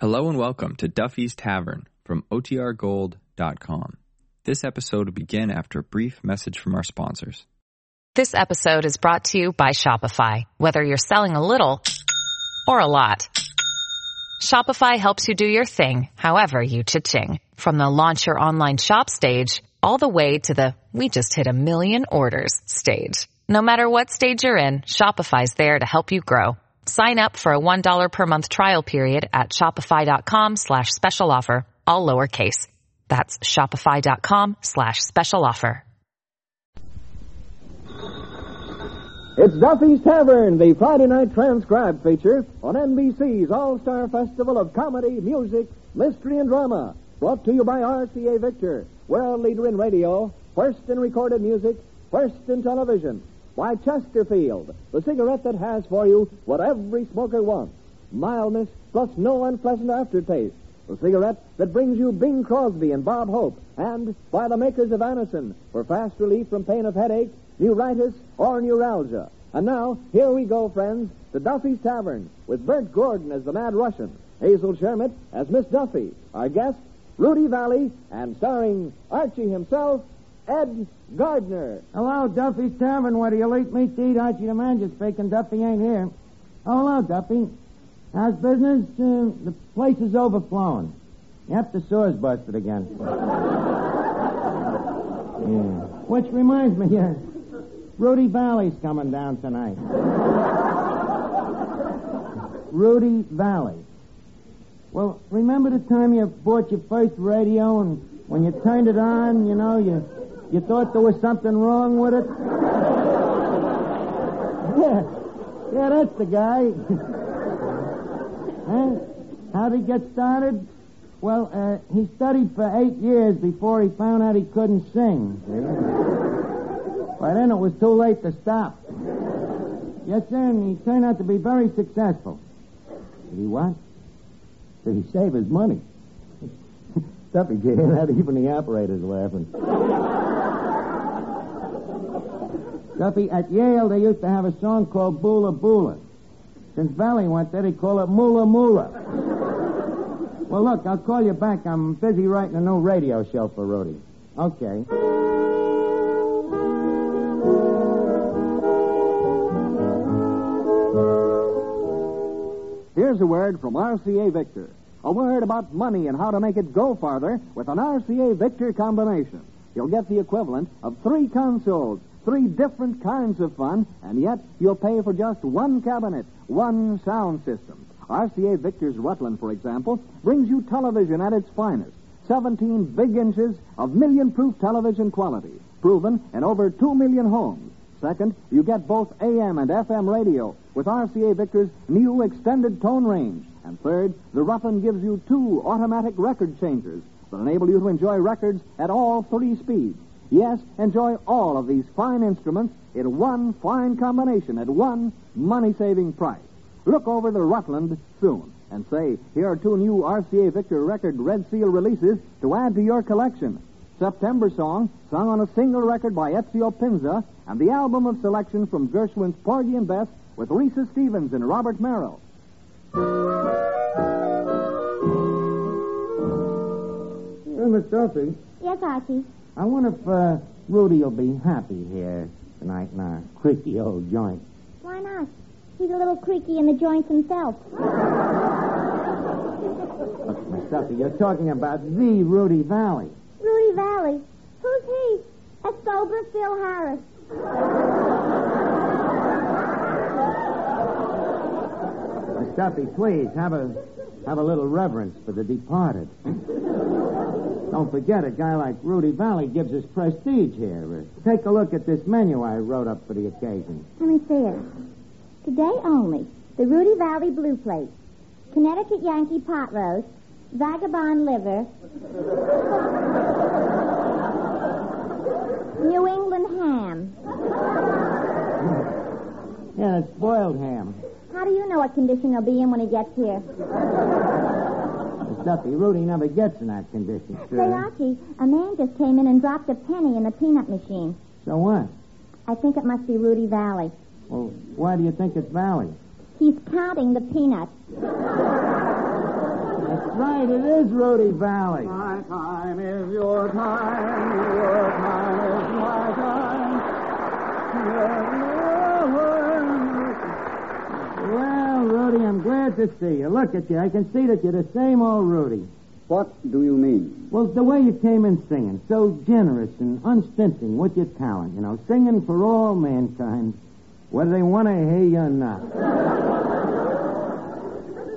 Hello and welcome to Duffy's Tavern from OTRGold.com. This episode will begin after a brief message from our sponsors. This episode is brought to you by Shopify. Whether you're selling a little or a lot, Shopify helps you do your thing, however you cha-ching. From the launch your online shop stage, all the way to the we just hit a million orders stage. No matter what stage you're in, Shopify's there to help you grow. Sign up for a $1 per month trial period at shopify.com slash special offer, all lowercase. That's shopify.com slash special offer. It's Duffy's Tavern, the Friday night transcribed feature on NBC's All-Star Festival of Comedy, Music, Mystery, and Drama. Brought to you by RCA Victor, world leader in radio, first in recorded music, first in television. By Chesterfield, the cigarette that has for you what every smoker wants. Mildness plus no unpleasant aftertaste. The cigarette that brings you Bing Crosby and Bob Hope. And by the makers of Anacin for fast relief from pain of headache, neuritis, or neuralgia. And now, here we go, friends, to Duffy's Tavern with Bert Gordon as the Mad Russian, Hazel Shermet as Miss Duffy, our guest, Rudy Vallee, and starring Archie himself, Ed Gardner. Hello, Duffy's Tavern, where the elite meet to eat. Archie the man just speaking. Duffy ain't here. Oh, hello, Duffy. How's business? Uh, the place is overflowing. Yep, the sewer's busted again. yeah. Which reminds me, uh, Rudy Vallee's coming down tonight. Rudy Vallee. Well, remember the time you bought your first radio and when you turned it on, you know, you you thought there was something wrong with it? yeah. Yeah, that's the guy. huh? How'd he get started? Well, uh, he studied for eight years before he found out he couldn't sing. By then it was too late to stop. Yes, sir, and he turned out to be very successful. Did he what? Did he save his money? Stuffy can't have even the operators laughing. Duffy, at Yale they used to have a song called Boola Boola. Since Vallee went there, they call it Moola Moola. well, look, I'll call you back. I'm busy writing a new radio show for Rudy. Okay. Here's a word from RCA Victor. A word about money and how to make it go farther with an RCA Victor combination. You'll get the equivalent of three consoles, three different kinds of fun, and yet you'll pay for just one cabinet, one sound system. RCA Victor's Rutland, for example, brings you television at its finest. 17 big inches of million proof television quality, proven in over 2 million homes. Second, you get both AM and FM radio with RCA Victor's new extended tone range. And third, the Rutland gives you two automatic record changers that enable you to enjoy records at all three speeds. Yes, enjoy all of these fine instruments in one fine combination at one money saving price. Look over the Rutland soon and say, here are two new RCA Victor record Red Seal releases to add to your collection. September Song, sung on a single record by Ezio Pinza, and the album of selection from Gershwin's Porgy and Bess with Risë Stevens and Robert Merrill. Miss Duffy, Yes, Archie. I wonder if uh, Rudy will be happy here tonight in our creaky old joint. Why not? He's a little creaky in the joints himself. Look, Miss Duffy, you're talking about the Rudy Vallee. Rudy Vallee. Who's he? A sober Phil Harris. Miss Duffy, please have a have a little reverence for the departed. Don't forget, a guy like Rudy Vallee gives us prestige here. Uh, take a look at this menu I wrote up for the occasion. Let me see it. Today only, the Rudy Vallee Blue Plate, Connecticut Yankee Pot Roast, Vagabond Liver, New England Ham. Yeah, it's boiled ham. How do you know what condition he'll be in when he gets here? Miss Duffy, Rudy never gets in that condition, Say. Archie, a man just came in and dropped a penny in the peanut machine. So what? I think it must be Rudy Vallee. Well, why do you think it's Vallee? He's counting the peanuts. That's right. It is Rudy Vallee. My time is your time. Your time is my time. Well, Rudy, I'm glad to see you. Look at you. I can see that you're the same old Rudy. What do you mean? Well, the way you came in singing, so generous and unstinting with your talent, you know, singing for all mankind, whether they want to hear you or not.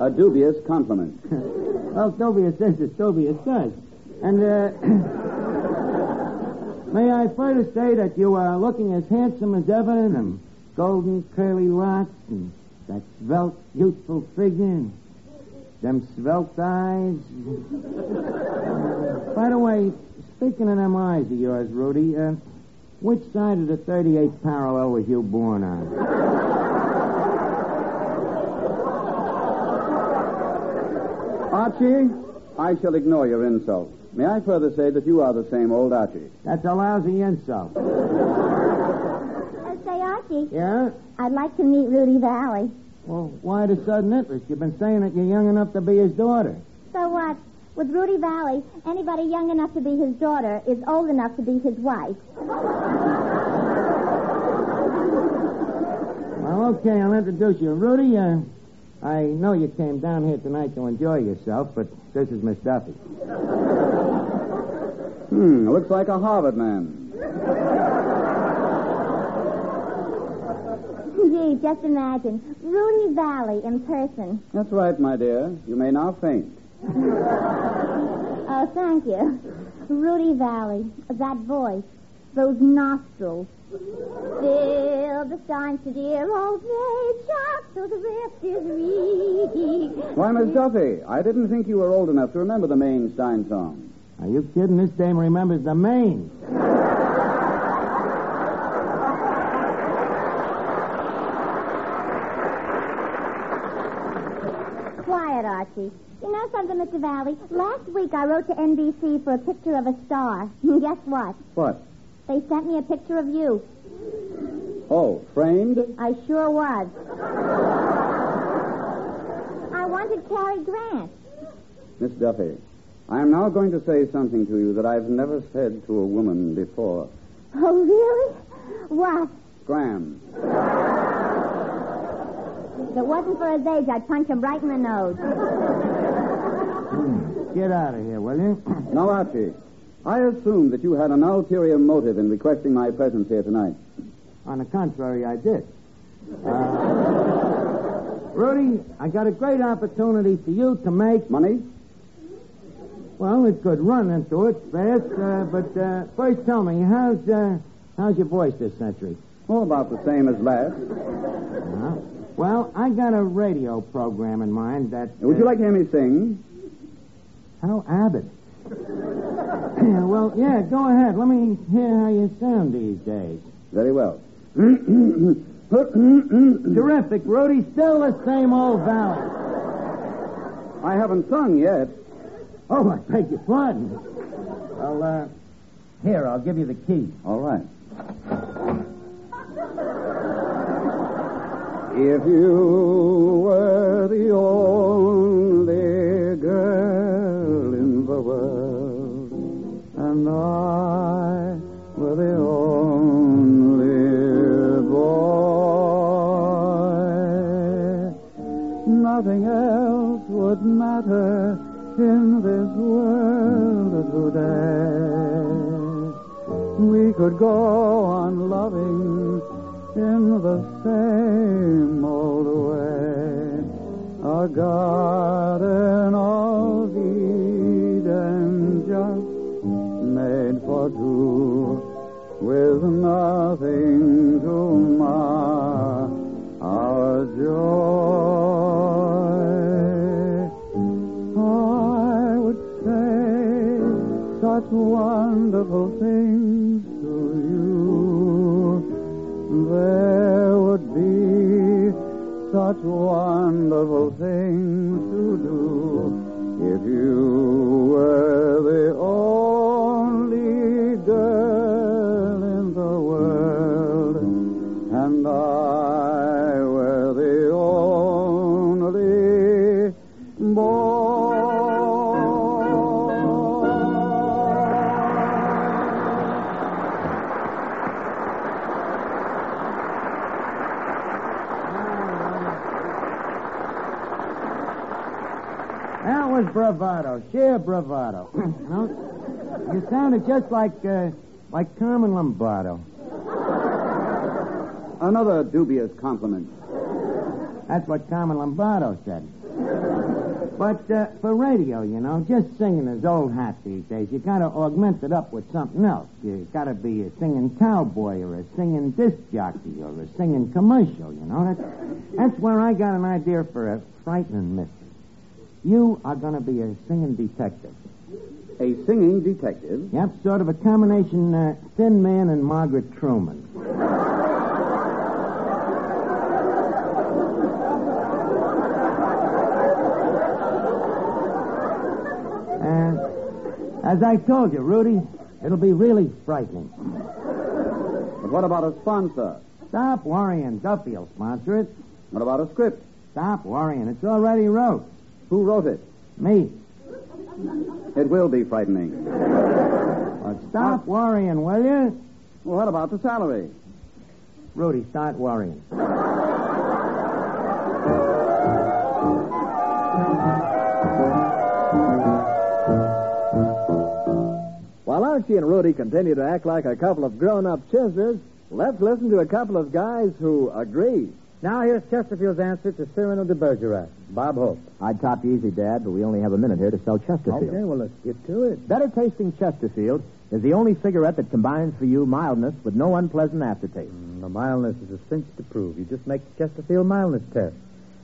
A dubious compliment. well, dubious says that dubious does. And, uh, may I further say that you are looking as handsome as ever, and them golden curly locks, and that svelte, youthful figure, them svelte eyes. By the way, speaking of them eyes of yours, Rudy, uh, which side of the 38th parallel was you born on? Archie, I shall ignore your insult. May I further say that you are the same old Archie? That's a lousy insult. Uh, say, Archie, Yeah? I'd like to meet Rudy Vallee. Well, why the sudden interest? You've been saying that you're young enough to be his daughter. So what? With Rudy Vallee, anybody young enough to be his daughter is old enough to be his wife. Well, okay, I'll introduce you. Rudy, uh, I know you came down here tonight to enjoy yourself, but this is Miss Duffy. Hmm, looks like a Harvard man. Gee, just imagine. Rudy Vallee in person. That's right, my dear. You may now faint. Oh, thank you. Rudy Vallee. That voice. Those nostrils. Fill the signs to dear old age, shock so the rift is reedy. Why, Miss Duffy, I didn't think you were old enough to remember the Maine Stein song. Are you kidding? This dame remembers the main. Quiet, Archie. You know something, Mr. Vallee? Last week I wrote to NBC for a picture of a star. Guess what? What? They sent me a picture of you. Oh, framed? I sure was. I wanted Cary Grant. Miss Duffy, I am now going to say something to you that I've never said to a woman before. Oh, really? What? Graham. If it wasn't for his age, I'd punch him right in the nose. Get out of here, will you? Now, Archie, I assumed that you had an ulterior motive in requesting my presence here tonight. On the contrary, I did. Uh, Rudy, I got a great opportunity for you to make. Money? Well, it could run into it fast, uh, but uh, first tell me, how's uh, how's your voice this century? Oh, about the same as last. Uh, well, I got a radio program in mind that. Would uh, you like to hear me sing? How Abbott? well, yeah, go ahead. Let me hear how you sound these days. Very well. Terrific, Rudy. Still the same old Vallee. I haven't sung yet. Oh, I beg your pardon. Well, uh, here, I'll give you the key. All right. If you were the only girl in the world, and I were the only boy, nothing else would matter in this world today. We could go on loving in the same old way. A garden of Eden just made for two, with nothing to mar our joy. I would say such wonderful things. There would be such wonderful things to do if you were the only was bravado, sheer bravado. no, you sounded just like uh, like Carmen Lombardo. Another dubious compliment. That's what Carmen Lombardo said. But uh, for radio, you know, just singing is old hat these days. You got to augment it up with something else. You got to be a singing cowboy or a singing disc jockey or a singing commercial. You know, that's that's where I got an idea for a frightening mystery. You are going to be a singing detective. A singing detective. Yep, sort of a combination uh, Thin Man and Margaret Truman. And as I told you, Rudy, it'll be really frightening. But what about a sponsor? Stop worrying. Duffy will sponsor it. What about a script? Stop worrying. It's already wrote. Who wrote it? Me. It will be frightening. Well, stop worrying, will you? Well, what about the salary? Rudy, start worrying. While Archie and Rudy continue to act like a couple of grown-up chisners, let's listen to a couple of guys who agree. Now here's Chesterfield's answer to Cyrano de Bergerac. Bob Hope. I'd top you easy, Dad, but we only have a minute here to sell Chesterfield. Okay, well, let's get to it. Better tasting Chesterfield is the only cigarette that combines for you mildness with no unpleasant aftertaste. Mm, the mildness is a cinch to prove. You just make the Chesterfield mildness test.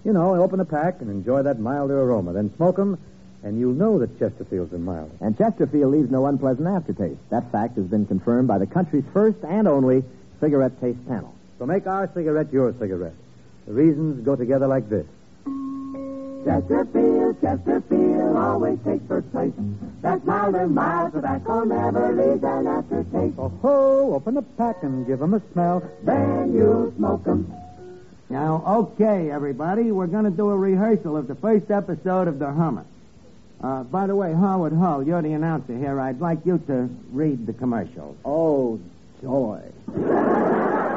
You know, open a pack and enjoy that milder aroma. Then smoke 'em, and you'll know that Chesterfields are mild. And Chesterfield leaves no unpleasant aftertaste. That fact has been confirmed by the country's first and only cigarette taste panel. So make our cigarette your cigarette. The reasons go together like this. Chesterfield, Chesterfield, always take first place. That's That milder, mild tobacco never leaves an aftertaste. Oh ho! Open the pack and give 'em a smell. Then you smoke 'em. Now, okay, everybody, we're going to do a rehearsal of the first episode of The Hummer. Uh, by the way, Howard Hull, you're the announcer here. I'd like you to read the commercials. Oh, joy.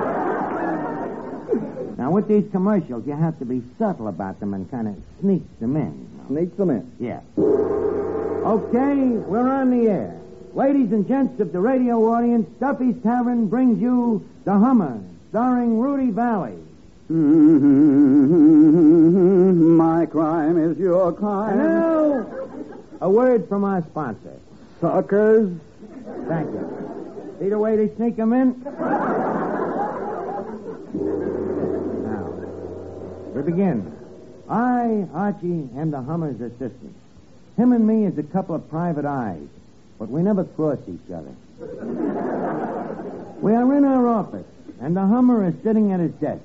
Now, with these commercials, you have to be subtle about them and kind of sneak them in. Sneak them in. Yeah. Okay, we're on the air. Ladies and gents of the radio audience, Duffy's Tavern brings you The Hummer, starring Rudy Vallee. My crime is your crime. now, a word from our sponsor. Suckers. Thank you. See the way they sneak them in? We begin. I, Archie, am the Hummer's assistant. Him and me is a couple of private eyes, but we never cross each other. We are in our office, and the Hummer is sitting at his desk.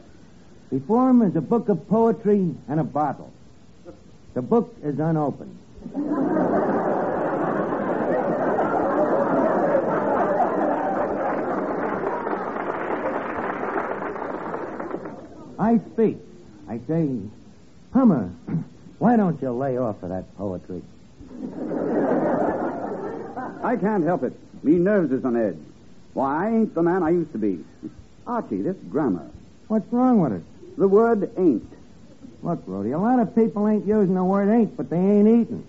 Before him is a book of poetry and a bottle. The book is unopened. I speak. I say, Hummer, why don't you lay off of that poetry? I can't help it. Me nerves is on edge. Why, I ain't the man I used to be. Archie, this grammar. What's wrong with it? The word ain't. Look, Rudy, a lot of people ain't using the word ain't, but they ain't eating.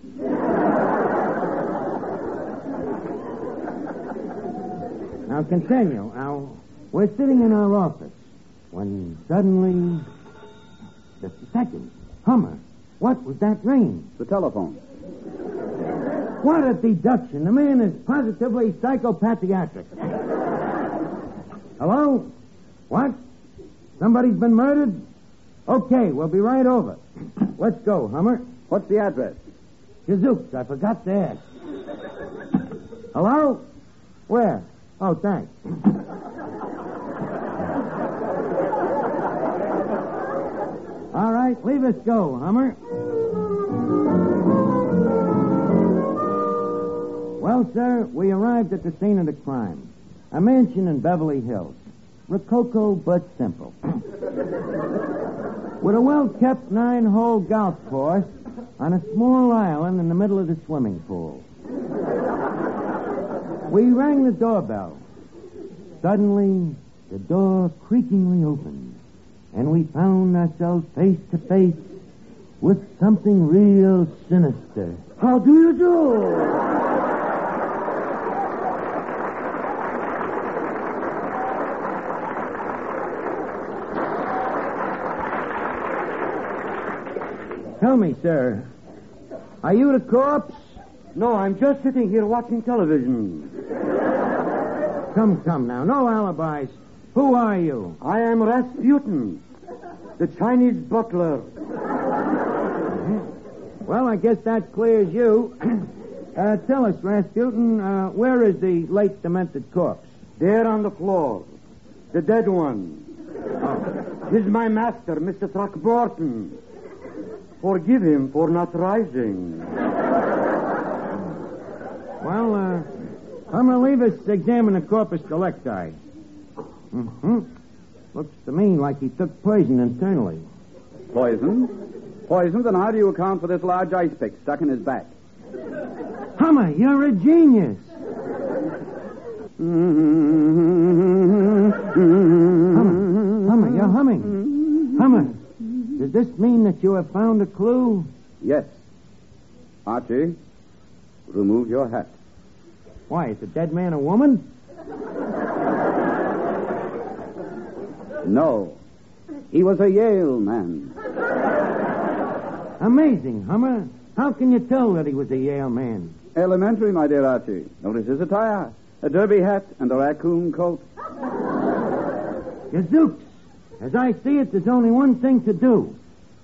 now, continue. Now, we're sitting in our office when suddenly. Just a second. Hummer, what was that ring? The telephone. What a deduction. The man is positively psychopathiatric. Hello? What? Somebody's been murdered? Okay, we'll be right over. Let's go, Hummer. What's the address? Gazooks, I forgot to ask. Hello? Where? Oh, thanks. All right, leave us go, Hummer. Well, sir, we arrived at the scene of the crime. A mansion in Beverly Hills. Rococo but simple. With a well-kept nine-hole golf course on a small island in the middle of the swimming pool. We rang the doorbell. Suddenly, the door creakingly opened, and we found ourselves face to face with something real sinister. How do you do? Tell me, sir, are you the corpse? No, I'm just sitting here watching television. Come, come now. No alibis. Who are you? I am Rasputin, the Chinese butler. Well, I guess that clears you. uh, tell us, Rasputin, uh, where is the late demented corpse? There on the floor. The dead one. Oh. He's my master, Mr. Throckmorton. Forgive him for not rising. Well, uh, I'm going to leave us examine the corpus delicti. Mm-hmm. Looks to me like he took poison internally. Poison? Poison? Then how do you account for this large ice pick stuck in his back? Hummer, you're a genius. Hummer, Hummer, you're humming. Hummer, does this mean that you have found a clue? Yes. Archie, remove your hat. Why, is the dead man a woman? No. He was a Yale man. Amazing, Hummer. How can you tell that he was a Yale man? Elementary, my dear Archie. Notice his attire a derby hat and a raccoon coat. Gazooks. As I see it, there's only one thing to do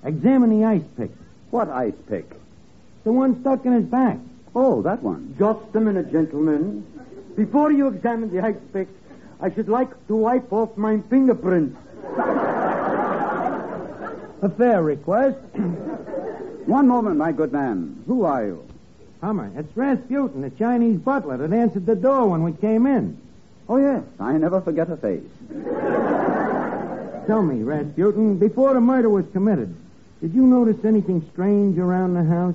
examine the ice pick. What ice pick? The one stuck in his back. Oh, that one. Just a minute, gentlemen. Before you examine the ice pick, I should like to wipe off my fingerprints. A fair request. One moment, my good man. Who are you? Hummer, it's Rasputin, the Chinese butler that answered the door when we came in. Oh, yes. I never forget a face. Tell me, Rasputin, before the murder was committed, did you notice anything strange around the house?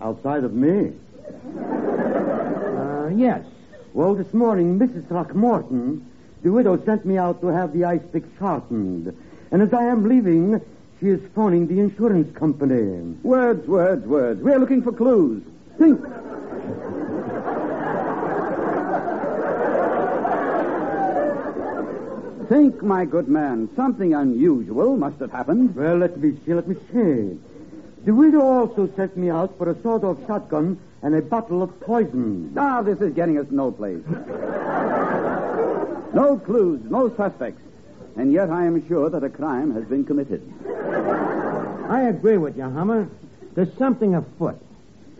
Outside of me? Uh, yes. Well, this morning, Mrs. Throckmorton, the widow, sent me out to have the ice pick sharpened. And as I am leaving, she is phoning the insurance company. Words, words, words. We're looking for clues. Think. Think, my good man. Something unusual must have happened. Well, let me see, let me see. The widow also sent me out for a sort of shotgun and a bottle of poison. Ah, this is getting us no place. no clues, no suspects. And yet I am sure that a crime has been committed. I agree with you, Hummer. There's something afoot.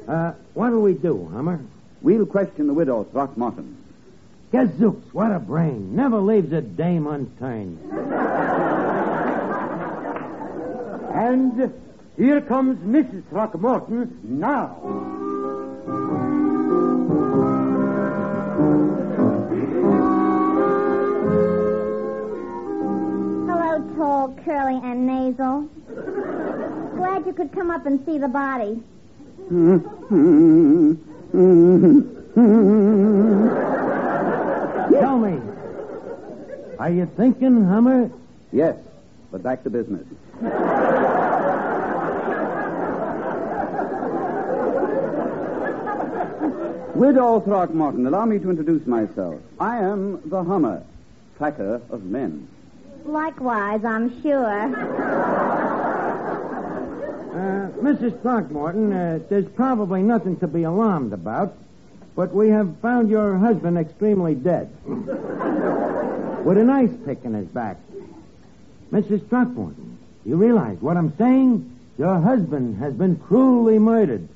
Uh, what do we do, Hummer? We'll question the widow, Throckmorton. Gazooks, what a brain. Never leaves a dame unturned. And here comes Mrs. Throckmorton now. Hello, tall, curly, and nasal. Glad you could come up and see the body. Tell me, are you thinking, Hummer? Yes, but back to business. Widow Throckmorton, allow me to introduce myself. I am the Hummer, tracker of men. Likewise, I'm sure. Uh, Mrs. Throckmorton, uh, there's probably nothing to be alarmed about, but we have found your husband extremely dead. With an ice pick in his back. Mrs. Throckmorton, you realize what I'm saying? Your husband has been cruelly murdered.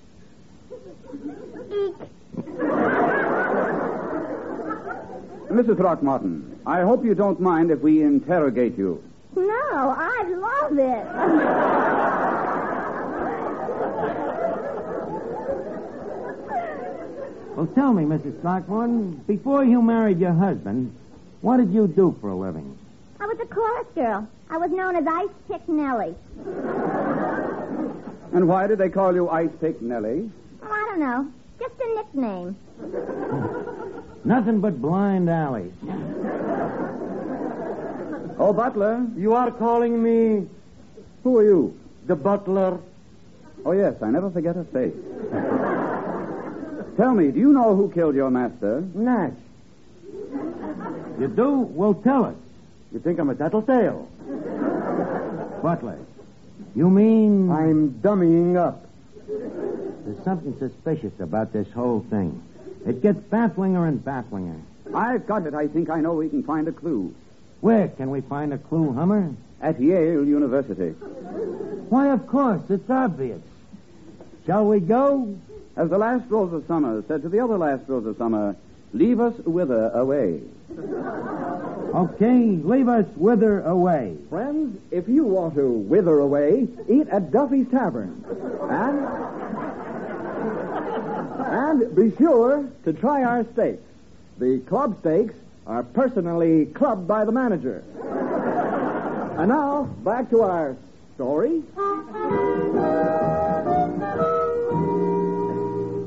Mrs. Throckmorton, I hope you don't mind if we interrogate you. No, I love it. Well, tell me, Mrs. Throckmorton, before you married your husband, what did you do for a living? I was a chorus girl. I was known as Ice Pick Nellie. And why did they call you Ice Pick Nellie? Oh, I don't know. Just a nickname. Nothing but blind alleys. Oh, Butler, You are calling me who are you? the butler? Oh, yes, I never forget a face. Tell me, do you know who killed your master? Natch. You do? Well, tell us. You think I'm a tattletale? Butler, you mean... I'm dummying up. There's something suspicious about this whole thing. It gets bafflinger and bafflinger. I've got it. I think I know we can find a clue. Where can we find a clue, Hummer? At Yale University. Why, of course. It's obvious. Shall we go? As the last rose of summer said to the other last rose of summer, leave us wither away. Okay, leave us wither away. Friends, if you want to wither away, eat at Duffy's Tavern. And. And be sure to try our steaks. The club steaks are personally clubbed by the manager. And now, back to our story.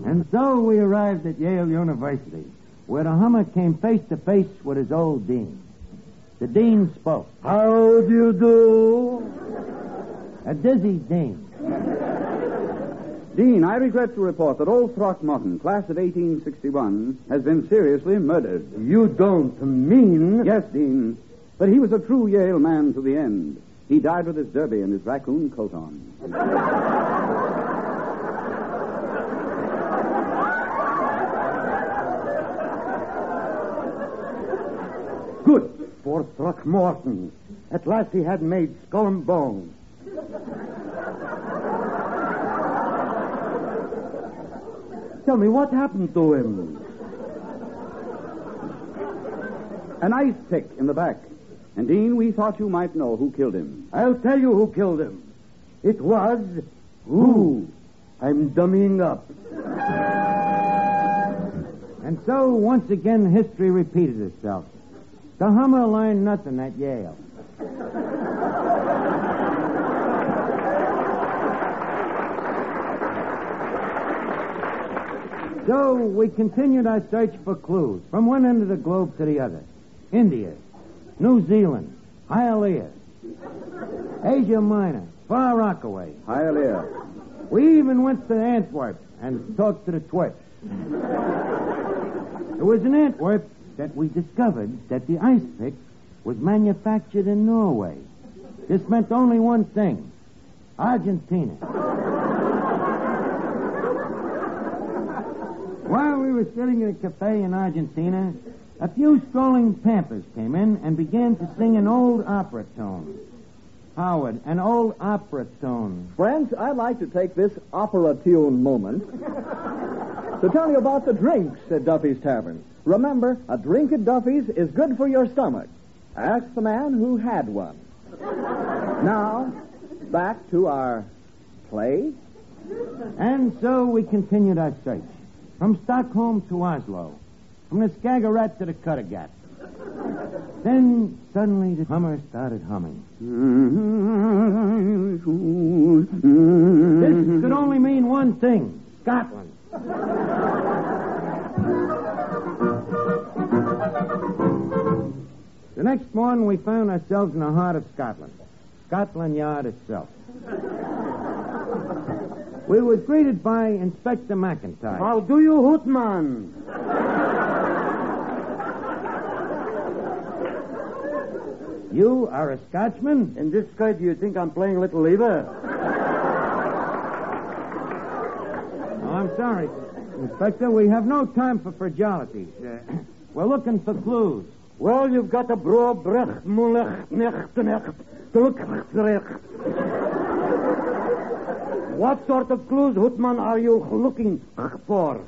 And so we arrived at Yale University, where the Hummer came face to face with his old dean. The dean spoke. How do you do? A dizzy dean. Dean, I regret to report that old Throckmorton, class of 1861, has been seriously murdered. You don't mean. Yes, Dean. But he was a true Yale man to the end. He died with his derby and his raccoon coat on. Good for Throckmorton. At last he had made skull and bone. Tell me, what happened to him? An ice pick in the back. And, Dean, we thought you might know who killed him. I'll tell you who killed him. It was. Who? I'm dummying up. And so, once again, history repeated itself. The Hummer learned nothing at Yale. So we continued our search for clues from one end of the globe to the other. India, New Zealand, Hialeah, Asia Minor, Far Rockaway. Hialeah. We even went to Antwerp and talked to the Twerps. It was in Antwerp that we discovered that the ice pick was manufactured in Norway. This meant only one thing Argentina. While we were sitting in a cafe in Argentina, a few strolling pampers came in and began to sing an old opera tune. Howard, an old opera tune. Friends, I'd like to take this opera tune moment to tell you about the drinks at Duffy's Tavern. Remember, a drink at Duffy's is good for your stomach. Ask the man who had one. Now, back to our play. And so we continued our search. From Stockholm to Oslo. From the Skagerrak to the Kattegat. Then suddenly the Hummer started humming. This could only mean one thing Scotland. The next morning, we found ourselves in the heart of Scotland, Scotland Yard itself. We was greeted by Inspector McIntyre. How do you, Hootman? You are a Scotchman? In this case, do you think I'm playing Little Lever? Oh, I'm sorry, Inspector. We have no time for fragilities. Uh, we're looking for clues. Well, you've got a bro brecht mulech necht necht. What sort of clues, Hootman, are you looking for?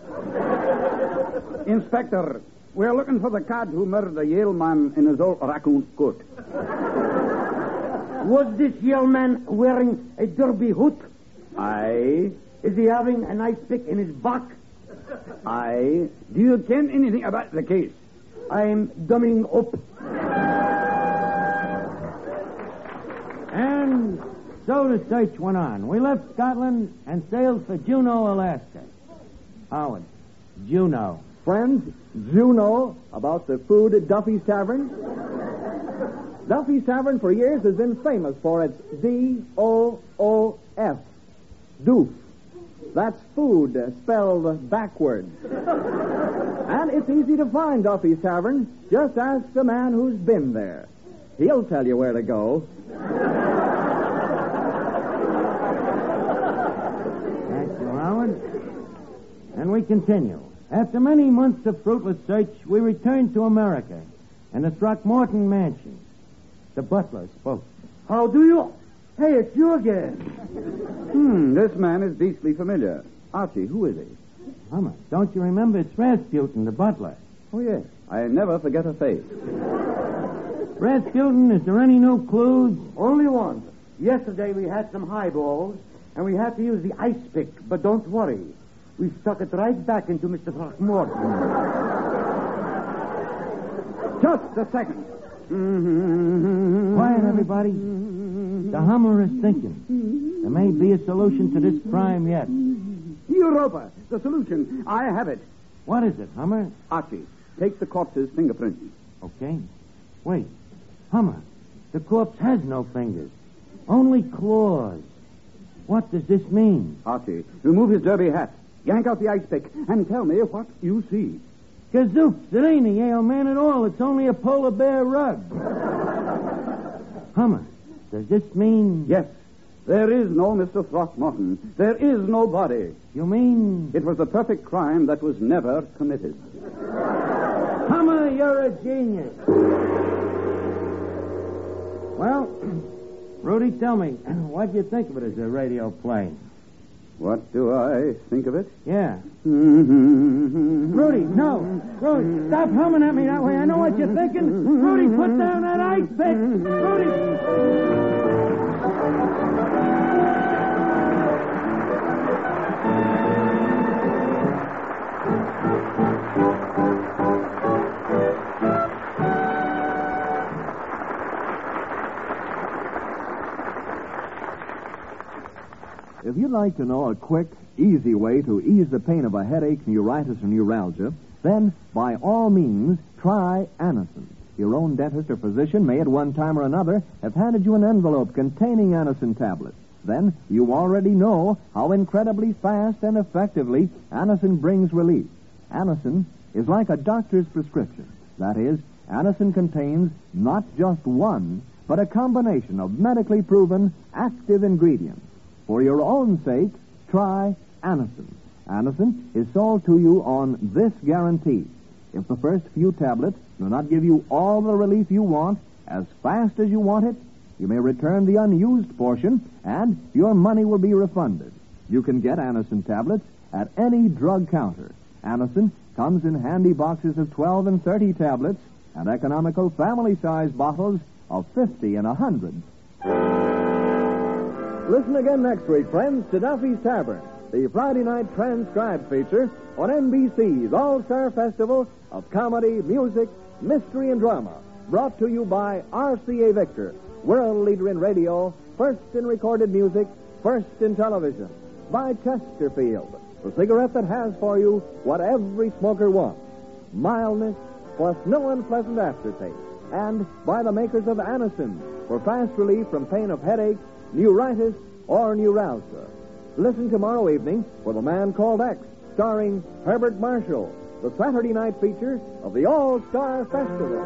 Inspector, we're looking for the cad who murdered the Yale man in his old raccoon coat. Was this Yale man wearing a derby hood? Aye. Is he having an ice pick in his back? Aye. Do you ken anything about the case? I'm dumbing up. And so the search went on. We left Scotland and sailed for Juneau, Alaska. Howard, Juneau. Friends, know about the food at Duffy's Tavern? Duffy's Tavern for years has been famous for its D O O F. Doof. That's food spelled backwards. and it's easy to find Duffy's Tavern. Just ask the man who's been there. He'll tell you where to go. Thank you, Howard. And we continue. After many months of fruitless search, we returned to America and the Throckmorton mansion. The butler spoke. How do you? Hey, it's you again. Hmm, this man is beastly familiar. Archie, who is he? Hummer, don't you remember? It's Rasputin, the butler. Oh, yes. I never forget a face. Rasputin, is there any new clues? Only one. Yesterday we had some highballs, and we had to use the ice pick, but don't worry. We stuck it right back into Mr. Throckmorton. Just a second. Quiet, everybody. The Hummer is thinking. There may be a solution to this crime yet. Europa, the solution. I have it. What is it, Hummer? Archie, take the corpse's fingerprints. Okay. Wait. Hummer, the corpse has no fingers, only claws. What does this mean? Archie, remove his derby hat, yank out the ice pick, and tell me what you see. Gazooks, it ain't a Yale man at all. It's only a polar bear rug. Hummer, does this mean. Yes. There is no Mr. Throckmorton. There is no body. You mean. It was the perfect crime that was never committed. Hummer, you're a genius. Well, Rudy, tell me, what'd you think of it as a radio play? What do I think of it? Yeah. Mm-hmm. Rudy, no. Rudy, stop humming at me that way. I know what you're thinking. Rudy, put down that ice pick. Rudy. If you'd like to know a quick, easy way to ease the pain of a headache, neuritis, or neuralgia, then by all means try Anacin. Your own dentist or physician may at one time or another have handed you an envelope containing Anacin tablets. Then you already know how incredibly fast and effectively Anacin brings relief. Anacin is like a doctor's prescription. That is, Anacin contains not just one, but a combination of medically proven active ingredients. For your own sake, try Anacin. Anacin is sold to you on this guarantee. If the first few tablets do not give you all the relief you want as fast as you want it, you may return the unused portion and your money will be refunded. You can get Anacin tablets at any drug counter. Anacin comes in handy boxes of 12 and 30 tablets and economical family-size bottles of 50 and 100. Listen again next week, friends, to Duffy's Tavern, the Friday night transcribed feature on NBC's All Star Festival of Comedy, Music, Mystery, and Drama. Brought to you by RCA Victor, world leader in radio, first in recorded music, first in television. By Chesterfield, the cigarette that has for you what every smoker wants mildness plus no unpleasant aftertaste. And by the makers of Anacin for fast relief from pain of headache, neuritis, or neuralgia. Listen tomorrow evening for The Man Called X, starring Herbert Marshall, the Saturday night feature of the All Star Festival.